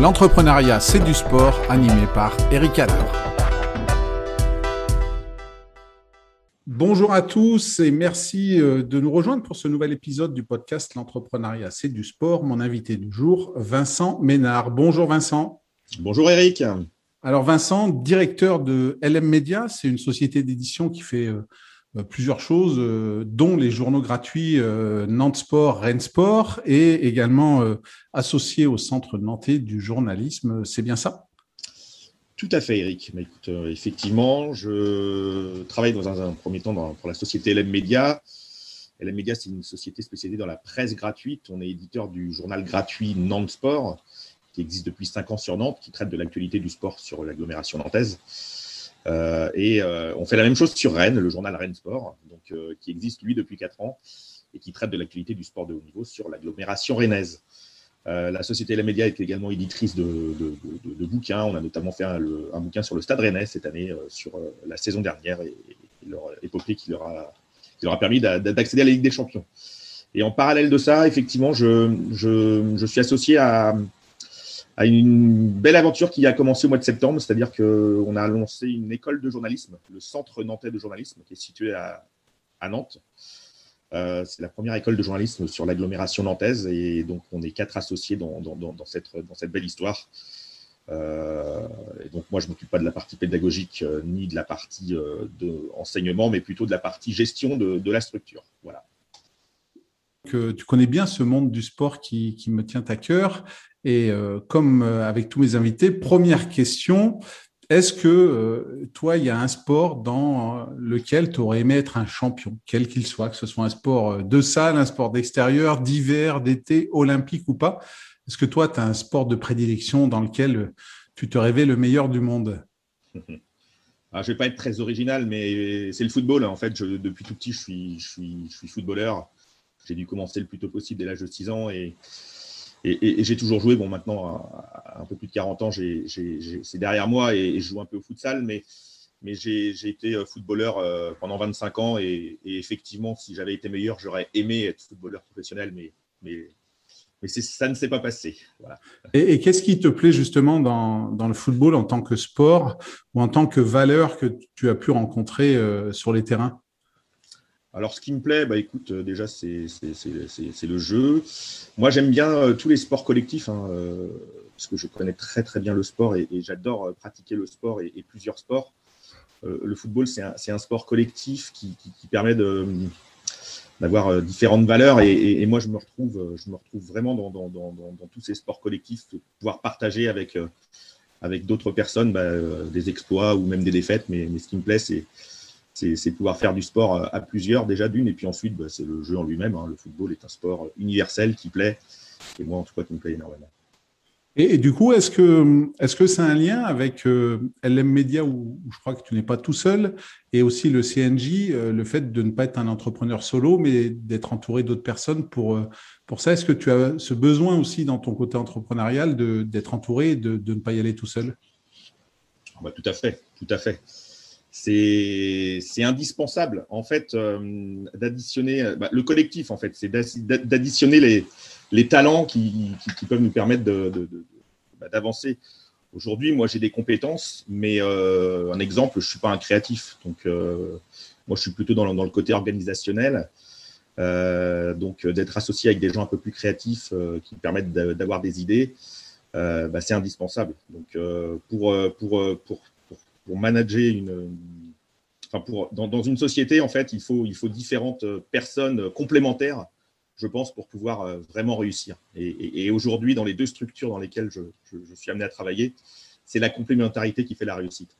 L'entrepreneuriat, c'est du sport, animé par Eric Adler. Bonjour à tous et merci euh, de nous rejoindre pour ce nouvel épisode du podcast L'entrepreneuriat, c'est du sport. Mon invité du jour, Vincent Ménard. Bonjour Vincent. Bonjour Eric. Alors Vincent, directeur de LM Media, c'est une société d'édition qui fait euh, plusieurs choses, euh, dont les journaux gratuits euh, Nantes Sport, Rennes Sport, et également associé au Centre nantais du journalisme. C'est bien ça? Tout à fait, Eric. Mais écoute, effectivement, je travaille dans un, premier temps pour la société LM Media. LM Media, c'est une société spécialisée dans la presse gratuite. On est éditeur du journal gratuit Nantes Sport, qui existe depuis cinq ans sur Nantes, qui traite de l'actualité du sport sur l'agglomération nantaise. Euh, et euh, on fait la même chose sur Rennes, le journal Rennes Sport, donc, euh, qui existe lui depuis 4 ans et qui traite de l'actualité du sport de haut niveau sur l'agglomération rennaise. la société La Média est également éditrice de, bouquins. On a notamment fait un, bouquin sur le Stade Rennais cette année, sur la saison dernière et, leur épopée qui leur a, qui leur a permis d'accéder à la Ligue des Champions. Et en parallèle de ça, effectivement, je, je suis associé à, à une belle aventure qui a commencé au mois de septembre, c'est-à-dire qu'on a lancé une école de journalisme, le Centre nantais de journalisme, qui est situé à, Nantes. Euh, c'est la première école de journalisme sur l'agglomération nantaise et donc on est quatre associés dans, cette, belle histoire. Euh, et donc moi je m'occupe pas de la partie pédagogique euh, ni de la partie de enseignement, mais plutôt de la partie gestion de, la structure. Voilà. Tu connais bien ce monde du sport qui me tient à cœur. Et euh, comme euh, avec tous mes invités, première question, est-ce que euh, toi, il y a un sport dans lequel tu aurais aimé être un champion, quel qu'il soit, que ce soit un sport de salle, un sport d'extérieur, d'hiver, d'été, olympique ou pas? Est-ce que toi, tu as un sport de prédilection dans lequel tu te rêvais le meilleur du monde? Ah, je ne vais pas être très original, mais c'est le football. En fait, depuis tout petit, je suis footballeur. J'ai dû commencer le plus tôt possible dès l'âge de 6 ans. Et, et, j'ai toujours joué. Bon, maintenant, un peu plus de 40 ans, c'est derrière moi et, je joue un peu au futsal, mais, j'ai été euh, footballeur euh, pendant 25 ans et, effectivement, si j'avais été meilleur, j'aurais aimé être footballeur professionnel, mais, ça ne s'est pas passé. Et, qu'est-ce qui te plaît justement dans, dans, le football en tant que sport ou en tant que valeur que tu as pu rencontrer euh, sur les terrains? Alors, ce qui me plaît, bah, écoute, euh, déjà, c'est le jeu. Moi, j'aime bien euh, tous les sports collectifs, hein, euh, parce que je connais très, très bien le sport et, j'adore pratiquer le sport et, plusieurs sports. le football, c'est un, sport collectif qui, permet d'avoir différentes valeurs et, moi, je me retrouve, je me retrouve vraiment dans, tous ces sports collectifs, pouvoir partager avec, avec d'autres personnes bah, des exploits ou même des défaites. Mais, mais ce qui me plaît, c'est c'est pouvoir faire du sport euh, à plusieurs déjà d'une, et puis ensuite bah, c'est le jeu en lui-même. Hein. Le football est un sport universel qui plaît, et moi en tout cas qui me plaît énormément. Et, du coup, est-ce que est-ce que c'est un lien avec euh, LM Media où, je crois que tu n'es pas tout seul, et aussi le CNJ, euh, le fait de ne pas être un entrepreneur solo, mais d'être entouré d'autres personnes pour pour ça? Est-ce que tu as ce besoin aussi dans ton côté entrepreneurial d'être entouré, et de, de ne pas y aller tout seul? Bah, Tout à fait, tout à fait c'est indispensable en fait euh, d'additionner bah, le collectif en fait, c'est d'additionner les, les, talents qui, qui, peuvent nous permettre bah, d'avancer. De, Aujourd'hui, moi j'ai des compétences, mais euh, un exemple, je suis pas un créatif, donc euh, moi je suis plutôt dans, dans le côté organisationnel. donc d'être associé avec des gens un peu plus créatifs qui permettent d'avoir des idées, bah, c'est indispensable. Donc pour, pour, pour pour manager une, enfin pour, dans, une société, en fait, il faut, il faut différentes personnes complémentaires, je pense, pour pouvoir euh, vraiment réussir. Et, aujourd'hui, dans les deux structures dans lesquelles je, suis amené à travailler, c'est la complémentarité qui fait la réussite.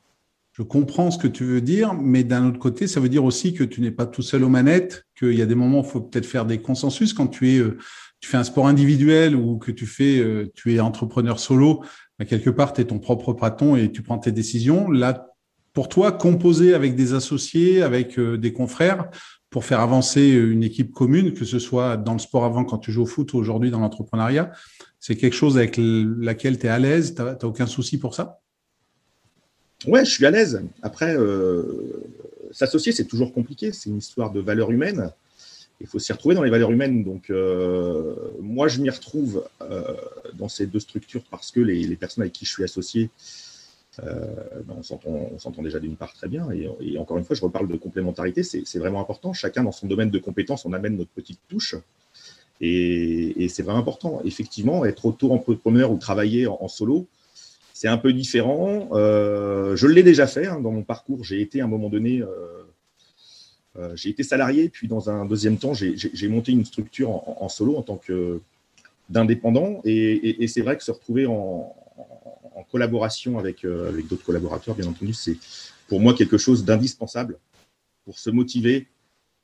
Je comprends ce que tu veux dire, mais d'un autre côté, ça veut dire aussi que tu n'es pas tout seul aux manettes, qu'il y a des moments où il faut peut-être faire des consensus quand tu es, euh, tu fais un sport individuel ou que tu fais, euh, tu es entrepreneur solo. Bah, quelque part, tu es ton propre patron et tu prends tes décisions. Là, pour toi, composer avec des associés, avec euh, des confrères, pour faire avancer une équipe commune, que ce soit dans le sport avant quand tu joues au foot ou aujourd'hui dans l'entrepreneuriat, c'est quelque chose avec laquelle tu es à l'aise, tu n'as aucun souci pour ça? Ouais, je suis à l'aise. Après, euh, s'associer, c'est toujours compliqué. C'est une histoire de valeurs humaines il faut s'y retrouver dans les valeurs humaines. Donc, euh, moi, je m'y retrouve euh, dans ces deux structures parce que les, personnes avec qui je suis associé, euh, ben, on s'entend déjà d'une part très bien. Et, encore une fois, je reparle de complémentarité, c'est vraiment important. Chacun dans son domaine de compétences, on amène notre petite touche. Et, c'est vraiment important. Effectivement, être auto-entrepreneur ou travailler en, solo, c'est un peu différent. Euh, je l'ai déjà fait hein, dans mon parcours. J'ai été à un moment donné euh, j'ai été salarié, puis dans un deuxième temps, j'ai monté une structure en, solo en tant que d'indépendant. Et, c'est vrai que se retrouver en, collaboration avec, euh, avec d'autres collaborateurs, bien entendu, c'est pour moi quelque chose d'indispensable pour se motiver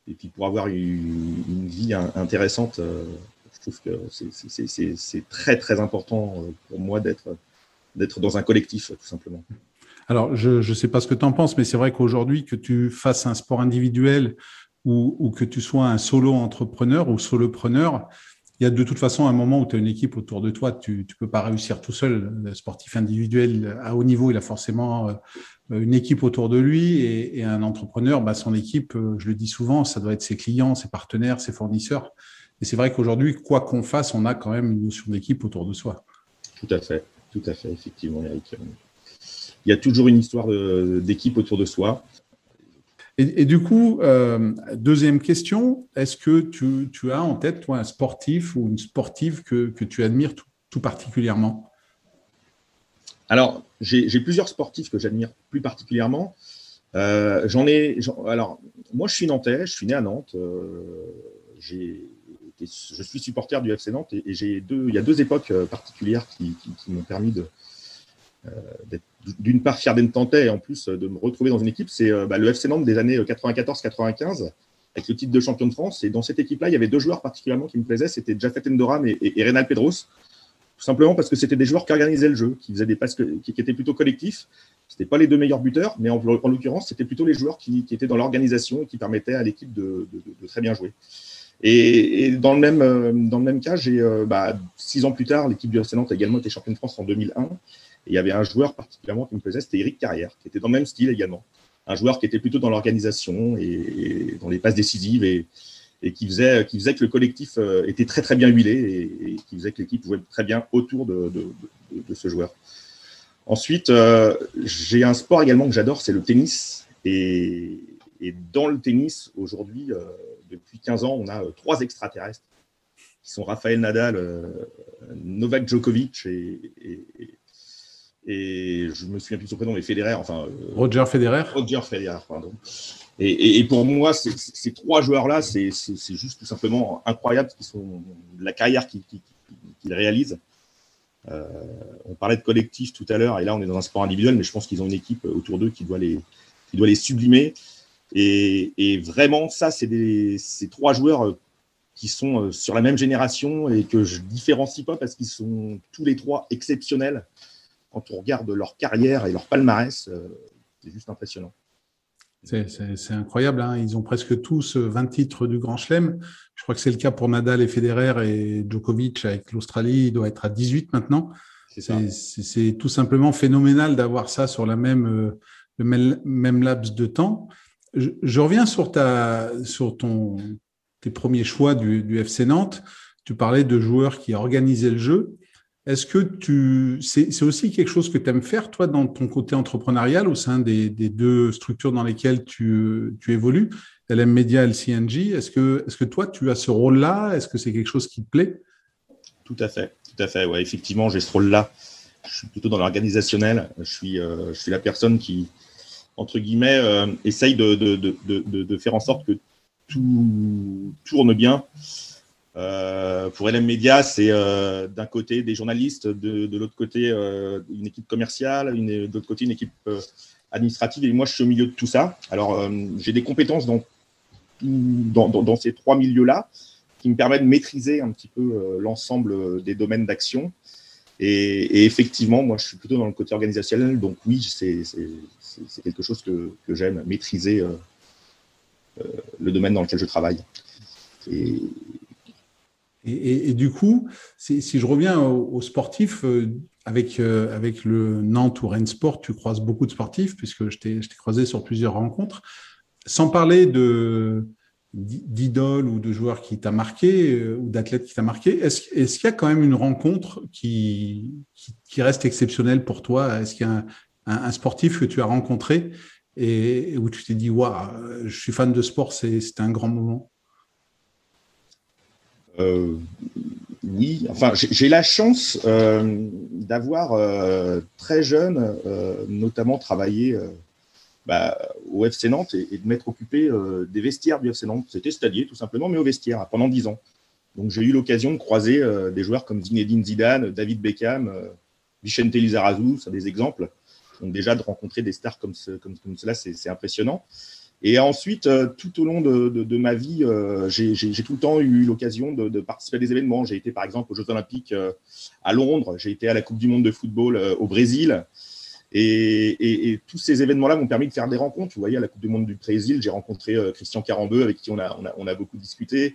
et puis pour avoir une, vie intéressante. Euh, je trouve que c'est très, très important pour moi d'être dans un collectif, tout simplement. Alors, je ne sais pas ce que tu en penses, mais c'est vrai qu'aujourd'hui, que tu fasses un sport individuel ou, que tu sois un solo entrepreneur ou solopreneur, il y a de toute façon un moment où tu as une équipe autour de toi. Tu ne peux pas réussir tout seul. Le sportif individuel à haut niveau, il a forcément euh, une équipe autour de lui et, un entrepreneur, bah, son équipe, euh, je le dis souvent, ça doit être ses clients, ses partenaires, ses fournisseurs. Et c'est vrai qu'aujourd'hui, quoi qu'on fasse, on a quand même une notion d'équipe autour de soi. Tout à fait, tout à fait, effectivement, Eric il y a toujours une histoire d'équipe autour de soi. Et, du coup, euh, deuxième question, est-ce que tu, as en tête, toi, un sportif ou une sportive que, tu admires tout, particulièrement? Alors, j'ai plusieurs sportifs que j'admire plus particulièrement. Euh, j'en ai. Alors, moi, je suis nantais, je suis né à Nantes. Euh, je suis supporter du FC Nantes et, j'ai deux, il y a deux époques particulières qui m'ont permis d'être d'une part fier d'être tentais et en plus euh, de me retrouver dans une équipe, c'est euh, bah, le FC Nantes des années 94-95 euh, avec le titre de champion de France. Et dans cette équipe-là, il y avait deux joueurs particulièrement qui me plaisaient, c'était Jafet Endoram et, Renal Pedros. Tout simplement parce que c'était des joueurs qui organisaient le jeu, qui faisaient des passes qui, étaient plutôt collectifs. Ce n'étaient pas les deux meilleurs buteurs, mais en, l'occurrence, c'était plutôt les joueurs qui, étaient dans l'organisation et qui permettaient à l'équipe de, très bien jouer. Et, dans, le même, dans le même cas, j'ai bah, six ans plus tard, l'équipe du FC Nantes a également été champion de France en 2001 il y avait un joueur particulièrement qui me plaisait, c'était Eric Carrière, qui était dans le même style également. Un joueur qui était plutôt dans l'organisation et, dans les passes décisives et, qui, faisait, qui faisait que le collectif euh, était très très bien huilé et, qui faisait que l'équipe jouait très bien autour de, ce joueur. Ensuite, euh, j'ai un sport également que j'adore, c'est le tennis. Et, dans le tennis, aujourd'hui, euh, depuis 15 ans, on a trois extraterrestres qui sont Raphaël Nadal, Novak Djokovic et je me souviens plus de son prénom, mais Federer, enfin. Euh, Roger Federer. Roger Federer, pardon. Et, et, pour moi, ces trois joueurs-là, c'est juste tout simplement incroyable ce sont la carrière qu'ils réalisent. Euh, on parlait de collectif tout à l'heure, et là on est dans un sport individuel, mais je pense qu'ils ont une équipe autour d'eux qui doit les, qui doit les sublimer. Et, et vraiment, ça, c'est ces trois joueurs euh, qui sont sur la même génération et que je différencie pas parce qu'ils sont tous les trois exceptionnels quand on regarde leur carrière et leur palmarès, euh, c'est juste impressionnant. C'est incroyable. Hein. Ils ont presque tous 20 titres du Grand Chelem. Je crois que c'est le cas pour Nadal et Federer et Djokovic avec l'Australie. Il doit être à 18 maintenant. C'est tout simplement phénoménal d'avoir ça sur la même, euh, le même, laps de temps. Je, reviens sur, ta, sur ton, tes premiers choix du, du FC Nantes. Tu parlais de joueurs qui organisaient le jeu. Est-ce que tu, c'est aussi quelque chose que tu aimes faire, toi, dans ton côté entrepreneurial, au sein des, deux structures dans lesquelles tu, évolues, LM Media et LCNJ Est-ce que, toi, tu as ce rôle-là? Est-ce que c'est quelque chose qui te plaît? Tout à fait, tout à fait. Effectivement, j'ai ce rôle-là. Je suis plutôt dans l'organisationnel. Je suis, euh, la personne qui, entre guillemets, euh, essaye de, faire en sorte que tout tourne bien. Euh, pour LM Media, c'est euh, d'un côté des journalistes, de, de l'autre côté euh, une équipe commerciale, une, de l'autre côté une équipe euh, administrative. Et moi, je suis au milieu de tout ça. Alors, euh, j'ai des compétences dans, dans, dans, dans ces trois milieux-là qui me permettent de maîtriser un petit peu l'ensemble des domaines d'action. Et, et, effectivement, moi, je suis plutôt dans le côté organisationnel. Donc, oui, c'est quelque chose que, que j'aime, maîtriser le domaine dans lequel je travaille. Et, et, du coup, si, je reviens aux, sportifs, euh, avec, euh, avec le Nantes ou Rennes Sport, tu croises beaucoup de sportifs, puisque je t'ai croisé sur plusieurs rencontres. Sans parler de, d'idoles ou de joueurs qui t'a marqué euh, ou d'athlètes qui t'a marqué. Est-ce qu'il y a quand même une rencontre qui, qui, reste exceptionnelle pour toi? Est-ce qu'il y a un, sportif que tu as rencontré et, où tu t'es dit, waouh, je suis fan de sport, c'était un grand moment? Euh, oui, enfin, j'ai la chance euh, d'avoir très jeune, notamment travaillé bah, au FC Nantes et, de m'être occupé euh, des vestiaires du FC Nantes. C'était stadier tout simplement, mais au vestiaire pendant dix ans. Donc j'ai eu l'occasion de croiser euh, des joueurs comme Zinedine Zidane, David Beckham, euh, Vicente Lizarazu, c'est des exemples. Donc déjà de rencontrer des stars comme cela, c'est impressionnant. Et ensuite, tout au long de, ma vie, j'ai tout le temps eu l'occasion de, participer à des événements. J'ai été par exemple aux Jeux Olympiques à Londres, j'ai été à la Coupe du Monde de football au Brésil, et, tous ces événements-là m'ont permis de faire des rencontres. Vous voyez, à la Coupe du Monde du Brésil, j'ai rencontré euh, Christian Carambeu, avec qui on a, beaucoup discuté.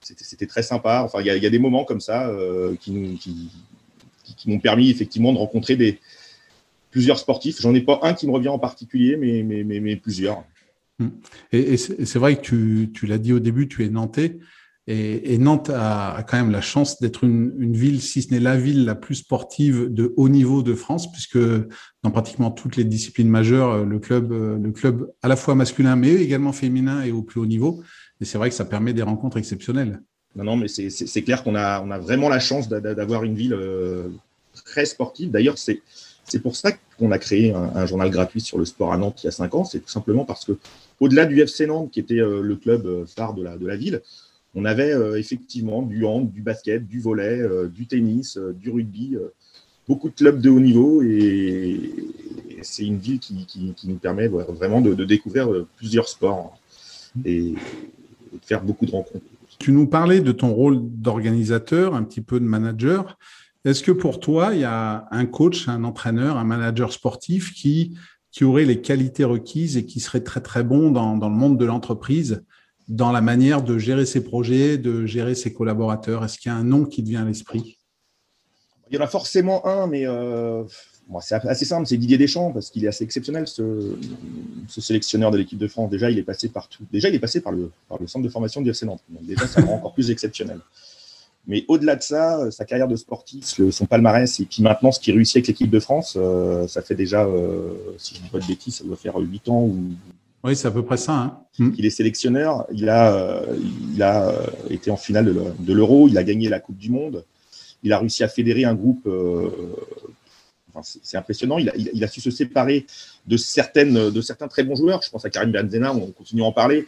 C'était très sympa. Enfin, il y, a des moments comme ça euh, qui, m'ont permis effectivement de rencontrer plusieurs sportifs. J'en ai pas un qui me revient en particulier, mais, plusieurs. Et, c'est vrai que tu, l'as dit au début, tu es nantais. Et, Nantes a, quand même la chance d'être une, ville, si ce n'est la ville la plus sportive de haut niveau de France, puisque dans pratiquement toutes les disciplines majeures, le club, le club à la fois masculin, mais également féminin et au plus haut niveau. Et c'est vrai que ça permet des rencontres exceptionnelles. Non, non, mais c'est clair qu'on a, vraiment la chance d'avoir une ville euh, très sportive. D'ailleurs, c'est pour ça qu'on a créé un, journal gratuit sur le sport à Nantes il y a cinq ans. C'est tout simplement parce que, au-delà du FC Nantes, qui était euh, le club euh, phare de la, de ville, on avait euh, effectivement du hand, du basket, du volet, du tennis, du rugby, beaucoup de clubs de haut niveau et, c'est une ville qui, nous permet vraiment de, découvrir plusieurs sports et, de faire beaucoup de rencontres. Tu nous parlais de ton rôle d'organisateur, un petit peu de manager. Est-ce que pour toi, il y a un coach, un entraîneur, un manager sportif qui, qui aurait les qualités requises et qui serait très très bon dans, dans le monde de l'entreprise dans la manière de gérer ses projets, de gérer ses collaborateurs Est-ce qu'il y a un nom qui te vient à l'esprit? Il y en a forcément un, mais euh, c'est assez simple, c'est Didier Deschamps, parce qu'il est assez exceptionnel, ce, sélectionneur de l'équipe de France. Déjà, il est passé partout. Déjà, il est passé par le, par le centre de formation du FC Nantes. Donc déjà, ça rend encore plus exceptionnel. Mais au-delà de ça, sa carrière de sportif, son palmarès, et puis maintenant ce qu'il réussit avec l'équipe de France, euh, ça fait déjà, euh, si je ne dis pas de bêtises, ça doit faire 8 ans ou oui, c'est à peu près ça. Hein. Il est sélectionneur. Il a, euh, il a euh, été en finale de l'Euro. Il a gagné la Coupe du Monde. Il a réussi à fédérer un groupe. Euh, c'est impressionnant. Il a, il a, su se séparer de, certaines, de certains très bons joueurs. Je pense à Karim Benzema. On continue à en parler.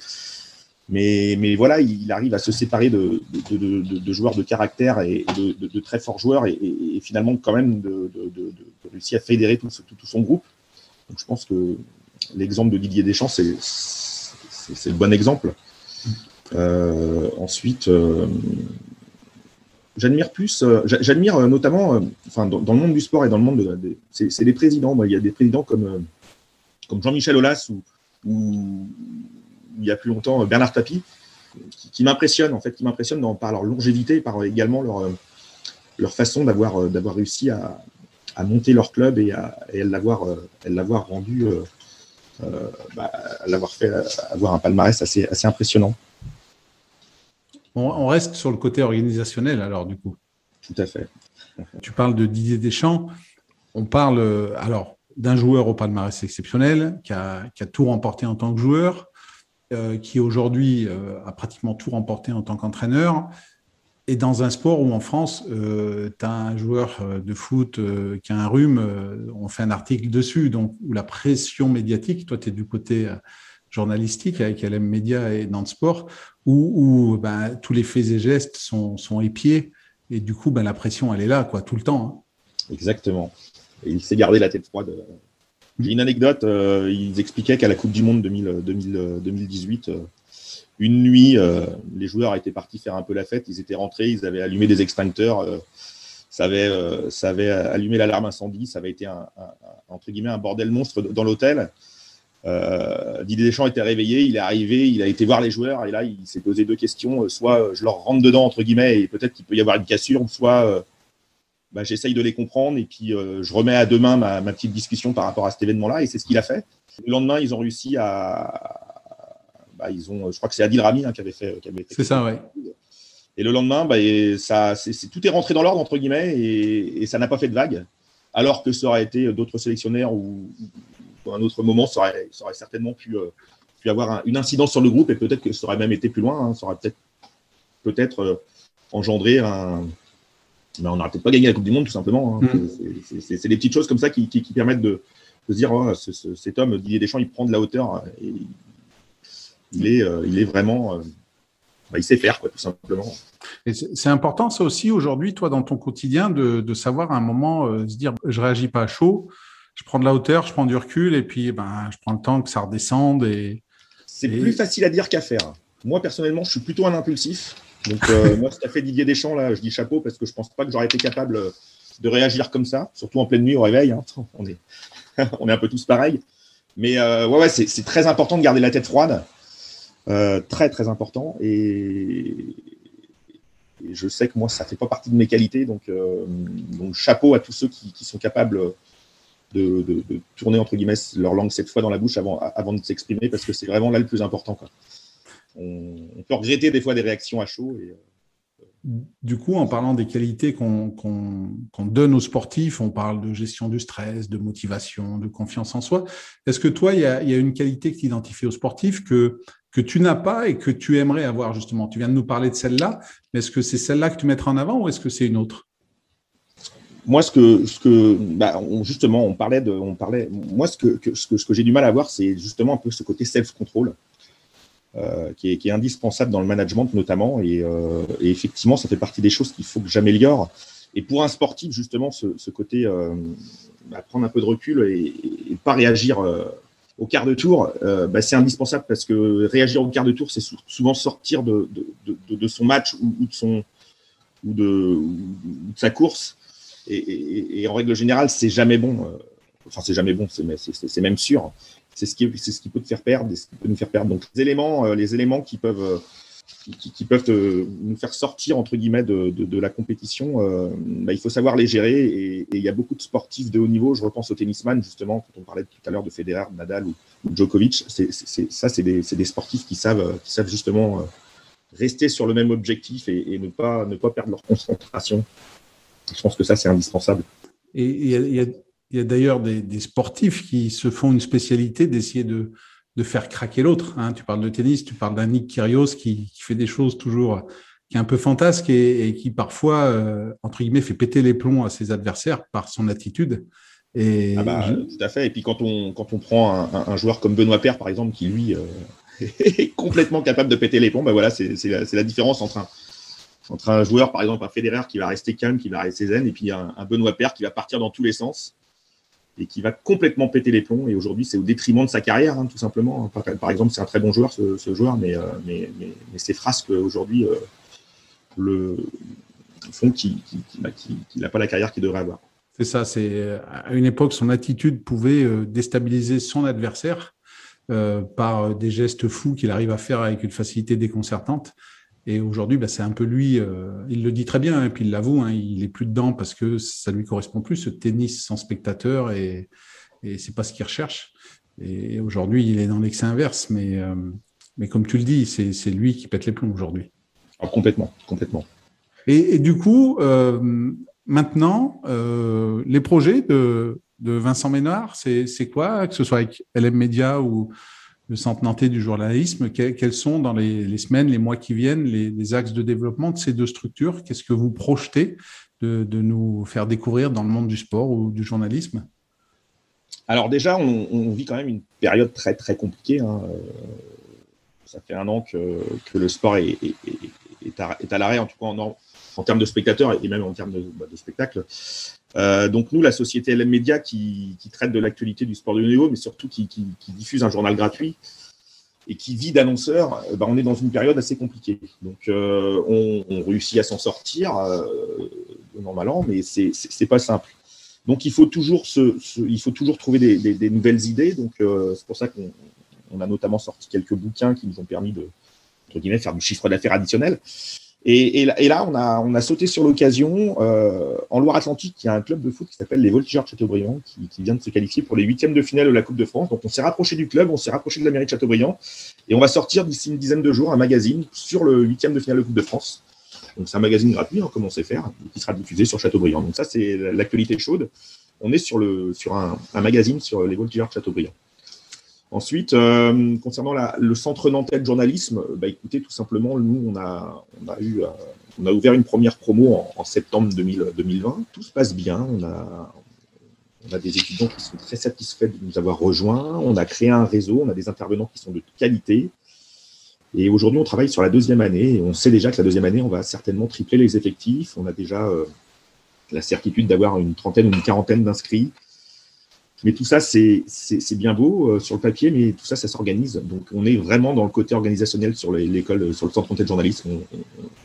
Mais, mais voilà, il arrive à se séparer de, de, de joueurs de caractère et de, très forts joueurs et, finalement quand même de, réussir à fédérer tout, son groupe. Donc je pense que l'exemple de Didier Deschamps, c'est le bon exemple. Euh, ensuite, euh, j'admire plus, euh, j'admire notamment, enfin, dans, le monde du sport et dans le monde de, c'est les présidents. Moi, il y a des présidents comme, comme Jean-Michel Aulas ou, il y a plus longtemps Bernard Tapie, qui, m'impressionnent en fait, qui m'impressionnent par leur longévité, par également leur, leur façon d'avoir d'avoir réussi à, à, monter leur club et à, et l'avoir rendu euh, bah, l'avoir fait avoir un palmarès assez, assez impressionnant. On, reste sur le côté organisationnel alors du coup. Tout à fait. Tu parles de Didier Deschamps. On parle alors d'un joueur au palmarès exceptionnel qui a, qui a, tout remporté en tant que joueur, euh, qui aujourd'hui euh, a pratiquement tout remporté en tant qu'entraîneur, et dans un sport où en France, euh, tu as un joueur euh, de foot euh, qui a un rhume, on fait un article dessus, donc où la pression médiatique, toi tu es du côté journalistique avec LM Média et Nantes Sport, où, ben, tous les faits et gestes sont, sont épiés, et du coup ben, la pression elle est là quoi, tout le temps. Hein. Exactement. Et il s'est gardé la tête froide. J'ai une anecdote, ils expliquaient qu'à la Coupe du Monde 2018, une nuit, euh, les joueurs étaient partis faire un peu la fête, ils étaient rentrés, ils avaient allumé des extincteurs, euh, ça, avait, euh, allumé l'alarme incendie, ça avait été un, entre bordel monstre dans l'hôtel. Didier Deschamps était réveillé, il est arrivé, il a été voir les joueurs et là il s'est posé deux questions. Soit je leur rentre dedans entre guillemets et peut-être qu'il peut y avoir une cassure, soit bah, j'essaye de les comprendre et puis je remets à demain ma, ma, petite discussion par rapport à cet événement-là et c'est ce qu'il a fait. Le lendemain ils ont réussi à, bah, ils ont, je crois que c'est Adil Rami hein, qui avait fait. c'est ça, ouais. Et le lendemain, bah, ça, tout est rentré dans l'ordre, entre guillemets, et, ça n'a pas fait de vague. Alors que ça aurait été d'autres sélectionnaires ou, à un autre moment, ça aurait, certainement pu, euh, pu avoir une incidence sur le groupe et peut-être que ça aurait même été plus loin. Hein. ça aurait peut-être peut-être euh, engendré un. Ben, on n'aurait peut-être pas gagné la Coupe du Monde, tout simplement. Hein. Mm. C'est des petites choses comme ça qui, permettent de, se dire oh, cet homme, Didier Deschamps, il prend de la hauteur. Et il, est, euh, il est vraiment bah, il sait faire, quoi, tout simplement. c'est important, ça aussi, aujourd'hui, toi, dans ton quotidien, de, savoir à un moment euh, se dire je réagis pas à chaud, je prends de la hauteur, je prends du recul, et puis ben, je prends le temps que ça redescende. Et, c'est plus facile à dire qu'à faire. Moi, personnellement, je suis plutôt un impulsif. Donc, euh, moi, ce qu'a fait Didier Deschamps, là, je dis chapeau parce que je pense pas que j'aurais été capable de réagir comme ça, surtout en pleine nuit au réveil. Hein. On, est, on est un peu tous pareils. Mais euh, ouais, ouais c'est très important de garder la tête froide. Euh, très très important et, je sais que moi ça fait pas partie de mes qualités donc, euh, chapeau à tous ceux qui, sont capables de, tourner entre guillemets leur langue cette fois dans la bouche avant, de s'exprimer parce que c'est vraiment là le plus important. On, peut regretter des fois des réactions à chaud et, du coup, en parlant des qualités qu'on donne aux sportifs, on parle de gestion du stress, de motivation, de confiance en soi. Est-ce que toi, il y, a, une qualité que tu identifies aux sportifs que, que tu n'as pas et que tu aimerais avoir justement? Tu viens de nous parler de celle-là, mais est-ce que c'est celle-là que tu mettras en avant ou est-ce que c'est une autre? Moi, ce que, ce que bah, justement, on parlait de, on parlait, moi, ce que, ce que, ce que j'ai du mal à voir, c'est justement un peu ce côté self-control. Euh, qui, est, indispensable dans le management notamment. Euh, et, effectivement, ça fait partie des choses qu'il faut que j'améliore. Et pour un sportif, justement, ce, côté euh, bah, prendre un peu de recul et, ne pas réagir au quart de tour, bah, c'est indispensable parce que réagir au quart de tour, c'est souvent sortir de, son match ou, de son ou de, sa course. Et, en règle générale, c'est jamais bon. Enfin, c'est jamais bon, c'est même sûr c'est ce qui c'est ce qui peut te faire perdre, ce qui peut nous faire perdre. Donc les éléments, euh, les éléments qui peuvent euh, qui, peuvent nous faire sortir entre guillemets de, de, la compétition, euh, bah, il faut savoir les gérer. Et, il y a beaucoup de sportifs de haut niveau. Je repense au tennisman justement quand on parlait tout à l'heure de Federer, Nadal ou, Djokovic. C'est, ça, c'est des, des, sportifs qui savent qui savent justement rester sur le même objectif et, ne pas ne pas perdre leur concentration. Je pense que ça c'est indispensable. Et il y a il y a d'ailleurs des, sportifs qui se font une spécialité d'essayer de, faire craquer l'autre. Hein. Tu parles de tennis, tu parles d'un Nick Kyrgios qui, fait des choses toujours qui est un peu fantasque et, qui parfois, euh, entre guillemets, fait péter les plombs à ses adversaires par son attitude. Et ah bah, Tout à fait. Et puis quand on, quand on prend un, joueur comme Benoît Père, par exemple, qui lui euh, est complètement capable de péter les plombs, bah voilà, c'est la, différence entre un, entre un joueur, par exemple, un Federer qui va rester calme, qui va rester zen, et puis un, un Benoît Père qui va partir dans tous les sens et qui va complètement péter les plombs. Et aujourd'hui, c'est au détriment de sa carrière, hein, tout simplement. Par, exemple, c'est un très bon joueur, ce, joueur, mais, euh, mais, frasques aujourd'hui euh, le font qu'il bah, n'a pas la carrière qu'il devrait avoir. C'est ça. C'est à une époque, son attitude pouvait euh, déstabiliser son adversaire par des gestes fous qu'il arrive à faire avec une facilité déconcertante. Et aujourd'hui, bah, c'est un peu lui, euh, il le dit très bien, et puis il l'avoue, hein, il est plus dedans parce que ça lui correspond plus, ce tennis sans spectateur, et, et c'est pas ce qu'il recherche. Et aujourd'hui, il est dans l'excès inverse, mais, euh, mais comme tu le dis, c'est lui qui pète les plombs aujourd'hui. Ah, complètement, complètement. Et, et du coup, euh, maintenant, les projets de, de Vincent Ménard, c'est quoi, que ce soit avec LM Media ou Centre nantais du journalisme. quels sont dans les, semaines, les mois qui viennent les, axes de développement de ces deux structures? Qu'est-ce que vous projetez de, nous faire découvrir dans le monde du sport ou du journalisme? Alors déjà, on, vit quand même une période très très compliquée. Hein. Ça fait un an que, le sport est, à, l'arrêt, en tout cas en, termes de spectateurs et même en termes de, bah, de spectacles. Euh, donc nous, la société LM Media qui, traite de l'actualité du sport de niveau, mais surtout qui, diffuse un journal gratuit et qui vit d'annonceurs, euh, bah, on est dans une période assez compliquée. Donc euh, on, réussit à s'en sortir normalement, mais c'est n'est pas simple. Donc il faut toujours, il faut toujours trouver des, nouvelles idées. Donc c'est pour ça qu'on a notamment sorti quelques bouquins qui nous ont permis de, faire du chiffre d'affaires additionnel. Et, là, on a, on a sauté sur l'occasion. Euh, en Loire-Atlantique, il y a un club de foot qui s'appelle les Voltigeurs de Châteaubriand qui, vient de se qualifier pour les huitièmes de finale de la Coupe de France. Donc, on s'est rapproché du club, on s'est rapproché de la mairie de Châteaubriand. Et on va sortir d'ici une dizaine de jours un magazine sur le huitième de finale de Coupe de France. Donc, c'est un magazine gratuit, hein, comme on sait faire, qui sera diffusé sur Châteaubriand. Donc, ça, c'est l'actualité chaude. On est sur, le, sur un, un magazine sur les Voltigeurs de Châteaubriand. Ensuite, euh, concernant le centre nantais de journalisme, bah, écoutez, tout simplement, nous, on a, on a, eu, euh, on a ouvert une première promo en, septembre 2020. Tout se passe bien. On a, on a des étudiants qui sont très satisfaits de nous avoir rejoints. On a créé un réseau. On a des intervenants qui sont de qualité. Et aujourd'hui, on travaille sur la deuxième année. Et on sait déjà que la deuxième année, on va certainement tripler les effectifs. On a déjà euh, la certitude d'avoir une trentaine ou une quarantaine d'inscrits. Mais tout ça, c'est bien beau euh, sur le papier, mais tout ça, ça s'organise. Donc, on est vraiment dans le côté organisationnel sur l'école, sur le centre de journalisme. On,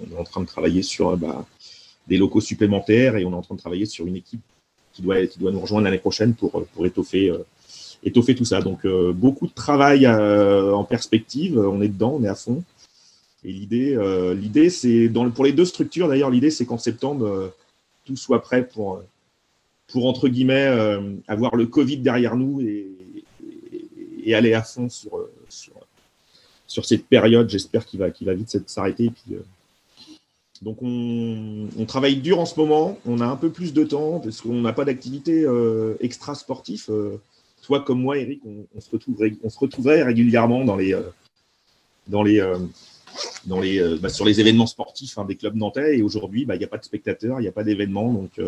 on, est en train de travailler sur euh, bah, des locaux supplémentaires et on est en train de travailler sur une équipe qui doit, qui doit nous rejoindre l'année prochaine pour, pour étoffer, euh, tout ça. Donc, beaucoup de travail en perspective. On est dedans, on est à fond. Et l'idée, c'est pour les deux structures, d'ailleurs, l'idée, c'est qu'en septembre, tout soit prêt pour pour, entre guillemets, euh, avoir le Covid derrière nous et, aller à fond sur, sur, sur cette période. J'espère qu'il va, va vite s'arrêter. Euh, donc, on, travaille dur en ce moment. On a un peu plus de temps parce qu'on n'a pas d'activité euh, extra sportif. toi, comme moi, Eric, on, se retrouverait, on se régulièrement dans les, dans les, dans les, bah, sur les événements sportifs hein, des clubs nantais. Et aujourd'hui, bah, il n'y a pas de spectateurs, il n'y a pas d'événements. Donc,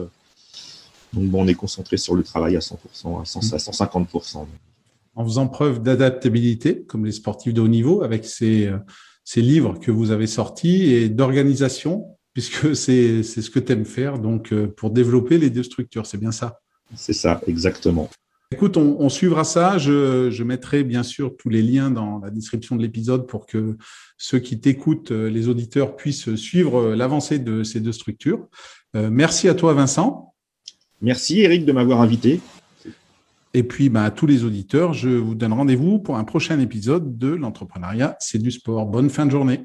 donc, bon, on est concentré sur le travail à 100%, à, 150%. En faisant preuve d'adaptabilité, comme les sportifs de haut niveau, avec ces, euh, ces livres que vous avez sortis et d'organisation, puisque c'est ce que tu aimes faire, donc euh, pour développer les deux structures, c'est bien ça C'est ça, exactement. Écoute, on, suivra ça. Je, je, mettrai bien sûr tous les liens dans la description de l'épisode pour que ceux qui t'écoutent, euh, les auditeurs, puissent suivre l'avancée de ces deux structures. merci à toi, Vincent. Merci Eric de m'avoir invité. Et puis bah, à tous les auditeurs, je vous donne rendez-vous pour un prochain épisode de l'entrepreneuriat, c'est du sport. Bonne fin de journée.